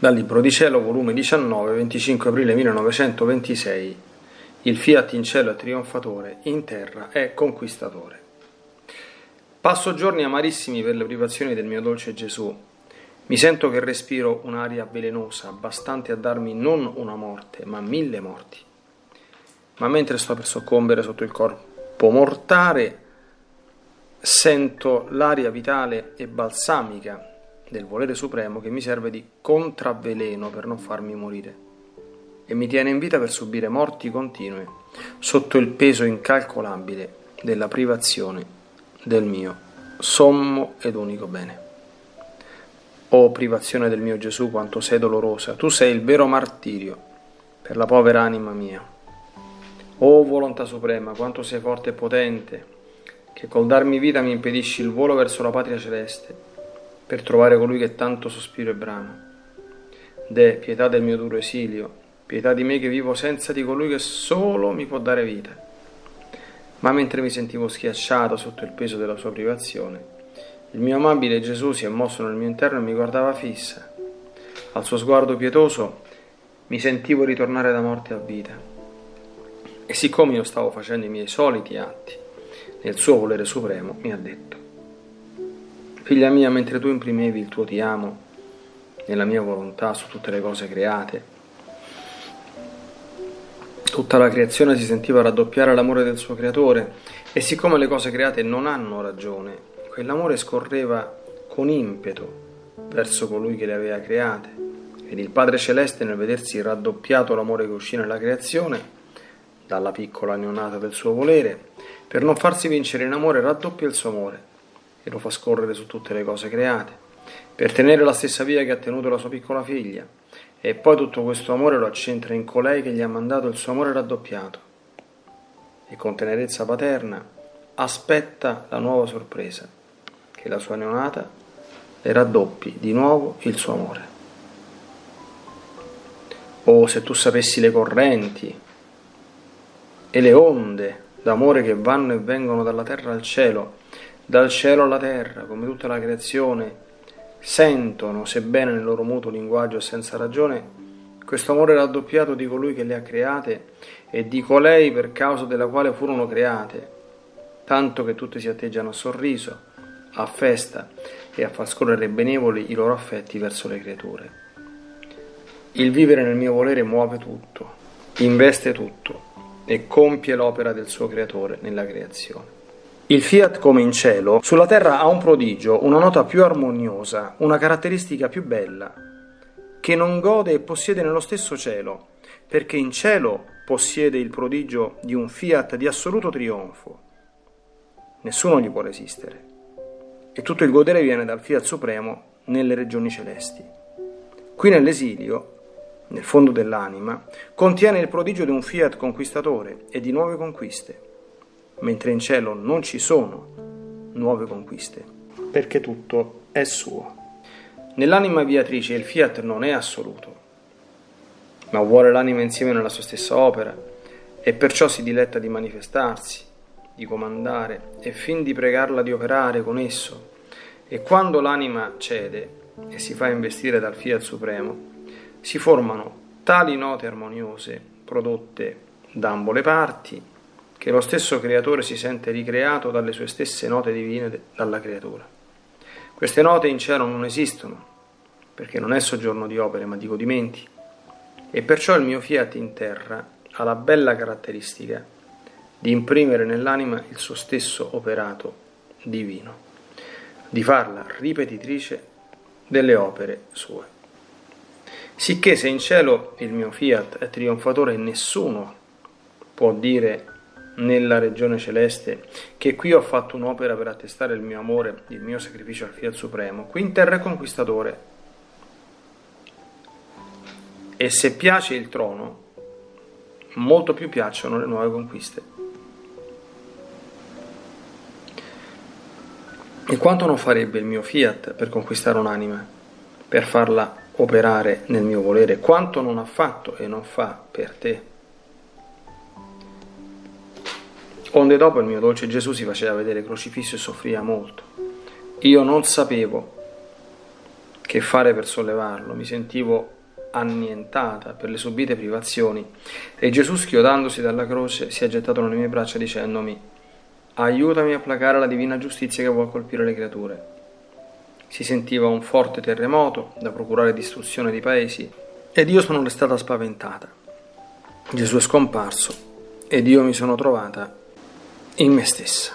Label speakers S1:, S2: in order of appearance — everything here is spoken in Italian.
S1: Dal Libro di Cielo, volume 19, 25 aprile 1926. Il fiat in cielo è trionfatore, in terra è conquistatore. Passo giorni amarissimi per le privazioni del mio dolce Gesù. Mi sento che respiro un'aria velenosa, bastante a darmi non una morte, ma mille morti. Ma mentre sto per soccombere sotto il corpo mortale, sento l'aria vitale e balsamica del volere supremo che mi serve di contravveleno per non farmi morire e mi tiene in vita per subire morti continue sotto il peso incalcolabile della privazione del mio sommo ed unico bene. O privazione del mio Gesù, quanto sei dolorosa, tu sei il vero martirio per la povera anima mia. O volontà suprema, quanto sei forte e potente, che col darmi vita mi impedisci il volo verso la patria celeste per trovare colui che tanto sospiro e bramo. De, pietà del mio duro esilio, pietà di me che vivo senza di colui che solo mi può dare vita. Ma mentre mi sentivo schiacciato sotto il peso della sua privazione, il mio amabile Gesù si è mosso nel mio interno e mi guardava fissa. Al suo sguardo pietoso mi sentivo ritornare da morte a vita. E siccome io stavo facendo i miei soliti atti, nel suo volere supremo mi ha detto, Figlia mia, mentre tu imprimevi il tuo ti amo nella mia volontà su tutte le cose create, tutta la creazione si sentiva raddoppiare l'amore del suo creatore e siccome le cose create non hanno ragione, quell'amore scorreva con impeto verso colui che le aveva create. Ed il Padre Celeste, nel vedersi raddoppiato l'amore che uscì nella creazione, dalla piccola neonata del suo volere, per non farsi vincere in amore, raddoppia il suo amore e lo fa scorrere su tutte le cose create, per tenere la stessa via che ha tenuto la sua piccola figlia, e poi tutto questo amore lo accentra in colei che gli ha mandato il suo amore raddoppiato, e con tenerezza paterna aspetta la nuova sorpresa, che la sua neonata le raddoppi di nuovo il suo amore. O se tu sapessi le correnti e le onde d'amore che vanno e vengono dalla terra al cielo, dal cielo alla terra, come tutta la creazione, sentono, sebbene nel loro mutuo linguaggio senza ragione, questo amore raddoppiato di colui che le ha create e di colei per causa della quale furono create, tanto che tutte si atteggiano a sorriso, a festa e a far scorrere benevoli i loro affetti verso le creature. Il vivere nel mio volere muove tutto, investe tutto e compie l'opera del suo creatore nella creazione. Il fiat come in cielo, sulla terra ha un prodigio, una nota più armoniosa, una caratteristica più bella, che non gode e possiede nello stesso cielo, perché in cielo possiede il prodigio di un fiat di assoluto trionfo. Nessuno gli può resistere. E tutto il godere viene dal fiat supremo nelle regioni celesti. Qui nell'esilio, nel fondo dell'anima, contiene il prodigio di un fiat conquistatore e di nuove conquiste mentre in cielo non ci sono nuove conquiste, perché tutto è suo. Nell'anima viatrice il fiat non è assoluto, ma vuole l'anima insieme nella sua stessa opera e perciò si diletta di manifestarsi, di comandare e fin di pregarla di operare con esso. E quando l'anima cede e si fa investire dal fiat supremo, si formano tali note armoniose prodotte da ambo le parti che lo stesso creatore si sente ricreato dalle sue stesse note divine dalla creatura. Queste note in cielo non esistono, perché non è soggiorno di opere ma di godimenti, e perciò il mio fiat in terra ha la bella caratteristica di imprimere nell'anima il suo stesso operato divino, di farla ripetitrice delle opere sue. Sicché se in cielo il mio fiat è trionfatore nessuno può dire nella regione celeste, che qui ho fatto un'opera per attestare il mio amore, il mio sacrificio al Fiat Supremo, qui in terra è conquistatore. E se piace il trono, molto più piacciono le nuove conquiste. E quanto non farebbe il mio fiat per conquistare un'anima, per farla operare nel mio volere, quanto non ha fatto e non fa per te. Onde dopo il mio dolce Gesù si faceva vedere crocifisso e soffriva molto. Io non sapevo che fare per sollevarlo, mi sentivo annientata per le subite privazioni e Gesù schiodandosi dalla croce si è gettato nelle mie braccia dicendomi aiutami a placare la divina giustizia che vuole colpire le creature. Si sentiva un forte terremoto da procurare distruzione di paesi ed io sono restata spaventata. Gesù è scomparso ed io mi sono trovata in me stessa.